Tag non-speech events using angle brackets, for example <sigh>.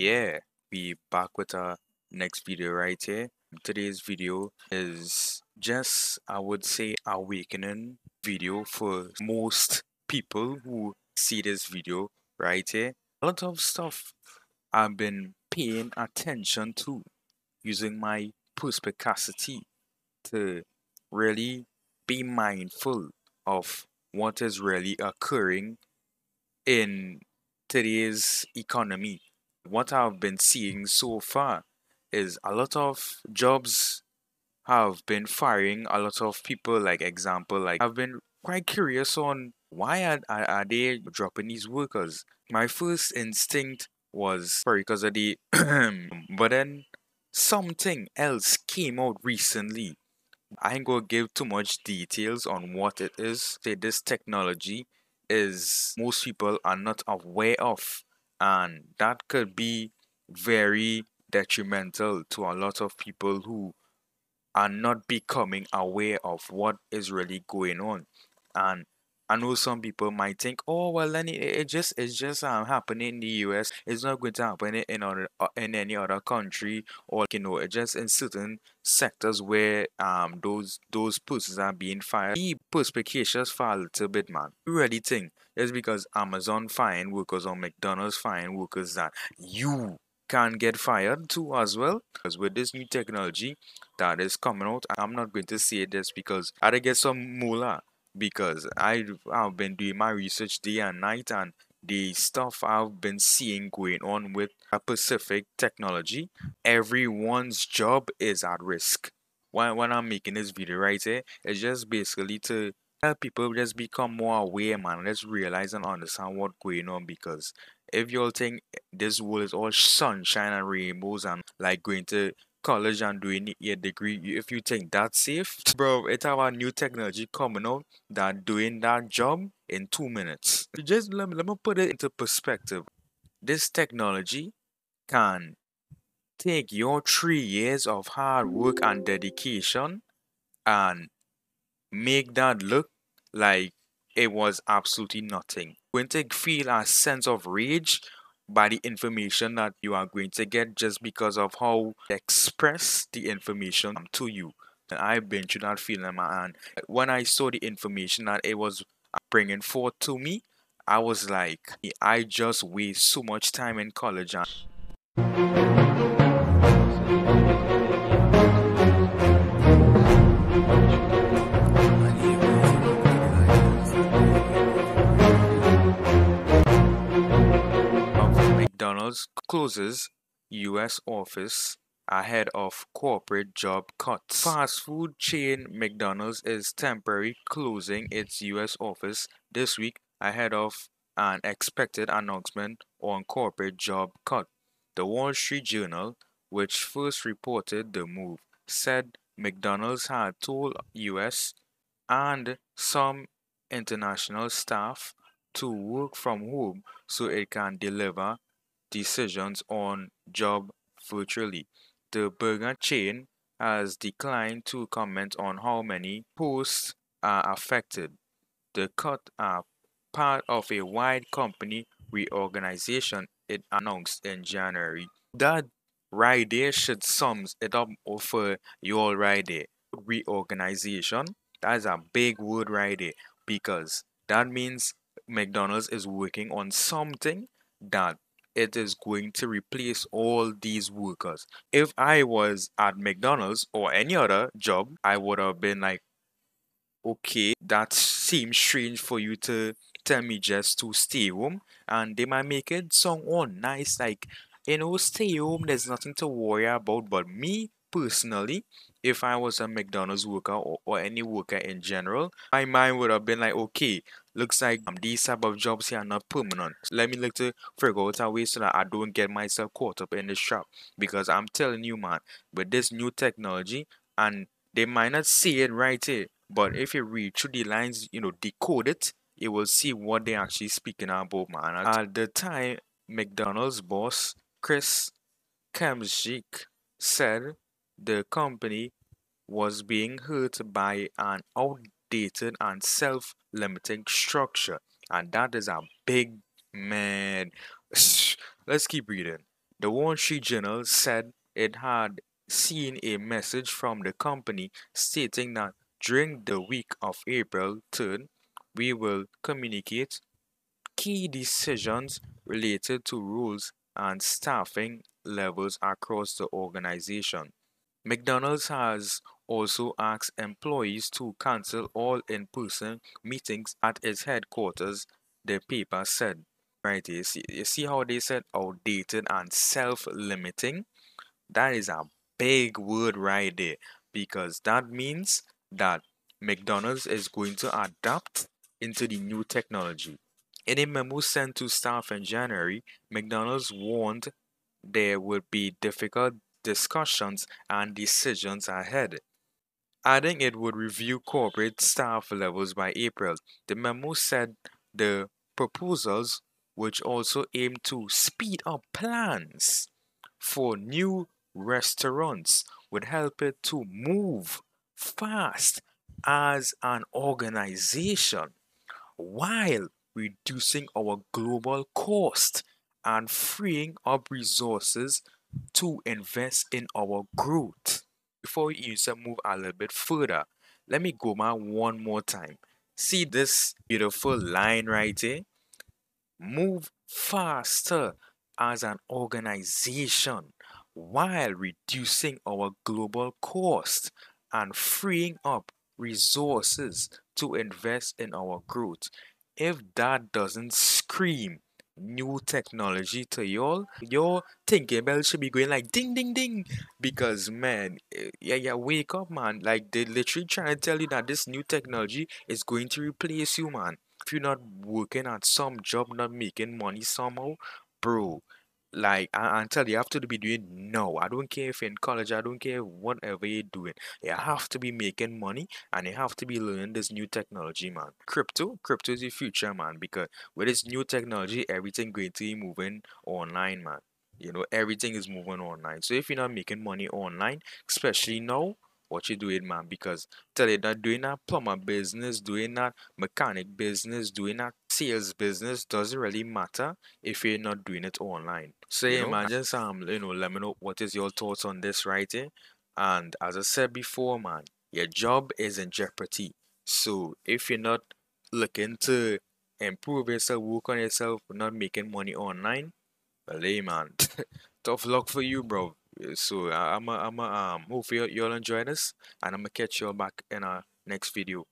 yeah we back with our next video right here today's video is just i would say awakening video for most people who see this video right here a lot of stuff i've been paying attention to using my perspicacity to really be mindful of what is really occurring in today's economy. What I've been seeing so far is a lot of jobs have been firing a lot of people. Like example, like I've been quite curious on why are, are, are they dropping these workers. My first instinct was sorry because of the, <clears throat> but then something else came out recently. I ain't gonna give too much details on what it is. Say this technology is most people are not aware of and that could be very detrimental to a lot of people who are not becoming aware of what is really going on. And I know some people might think, oh well, then it, just it's just um, happening in the U.S. It's not going to happen in other, uh, in any other country, or you know, it just in certain sectors where um those those persons are being fired. Be perspicacious for a little bit, man. You Really think it's because Amazon firing workers or McDonald's firing workers that you can get fired too as well because with this new technology that is coming out i'm not going to say this because i get some moolah because I I've been doing my research day and night and the stuff I've been seeing going on with a Pacific technology, everyone's job is at risk. When, when I'm making this video right here, it's just basically to help people just become more aware, man. Let's realize and understand what's going on because if you all think this world is all sunshine and rainbows and like going to college and doing your degree, if you think that's safe, bro, it's our new technology coming out that doing that job in two minutes. Just let me, let me put it into perspective. This technology can take your three years of hard work and dedication and make that look like it was absolutely nothing. Going to feel a sense of rage by the information that you are going to get just because of how express the information to you. And I've been through that feeling, man. When I saw the information that it was bringing forth to me, I was like, I just waste so much time in college. Closes U.S. office ahead of corporate job cuts. Fast food chain McDonald's is temporarily closing its U.S. office this week ahead of an expected announcement on corporate job cut. The Wall Street Journal, which first reported the move, said McDonald's had told U.S. and some international staff to work from home so it can deliver decisions on job virtually. The burger chain has declined to comment on how many posts are affected. The cut are part of a wide company reorganization it announced in January. That right there should sums it up for you all right there. Reorganization, that's a big word right there because that means McDonald's is working on something that it is going to replace all these workers. If I was at McDonald's or any other job, I would have been like, okay, that seems strange for you to tell me just to stay home. And they might make it sound all nice, like, you know, stay home, there's nothing to worry about. But me personally, if I was a McDonald's worker or, or any worker in general, my mind would have been like, okay, looks like um, these type of jobs here are not permanent. Let me look to figure out a way so that I don't get myself caught up in this shop. Because I'm telling you, man, with this new technology, and they might not see it right here, but if you read through the lines, you know, decode it, you will see what they're actually speaking about, man. At the time, McDonald's boss, Chris Kempczik, said the company was being hurt by an outdated and self-limiting structure and that is a big man <sighs> let's keep reading The Wall Street Journal said it had seen a message from the company stating that during the week of April 3rd, we will communicate key decisions related to rules and staffing levels across the organization. McDonald's has also asked employees to cancel all in person meetings at its headquarters, the paper said. Right, you see, you see how they said outdated and self limiting? That is a big word right there because that means that McDonald's is going to adapt into the new technology. In a memo sent to staff in January, McDonald's warned there would be difficult discussions and decisions ahead, adding it would review corporate staff levels by April. The memo said the proposals, which also aim to speed up plans for new restaurants, would help it to move fast as an organization while reducing our global cost and freeing up resources to invest in our growth. Before we move a little bit further, let me go my one more time. See this beautiful line right here? Move faster as an organization while reducing our global cost and freeing up resources to invest in our growth. If that doesn't scream new technology to y'all, your thinking bell should be going like ding ding ding. Because man, eh, yeah, yeah, wake up, man. Like they literally trying to tell you that this new technology is going to replace you, man. If you're not working at some job, not making money somehow, bro, like tell you, you have to be doing no. I don't care if in college, I don't care whatever you're doing. You have to be making money and you have to be learning this new technology, man. Crypto, crypto is the future, man, because with this new technology, everything going to be moving online, man. You know, everything is moving online. So if you're not making money online, especially now, what you doing, man? Because tell you that doing that plumber business, doing that mechanic business, doing that sales business doesn't really matter if you're not doing it online. So yeah, man, just um, you know, let me know what is your thoughts on this writing. And as I said before, man, your job is in jeopardy. So if you're not looking to improve yourself, work on yourself, not making money online, well, hey, man, <laughs> tough luck for you, bro. So I'm a, I'm a, um, hopefully y'all enjoy this, and I'm gonna catch y'all back in our next video.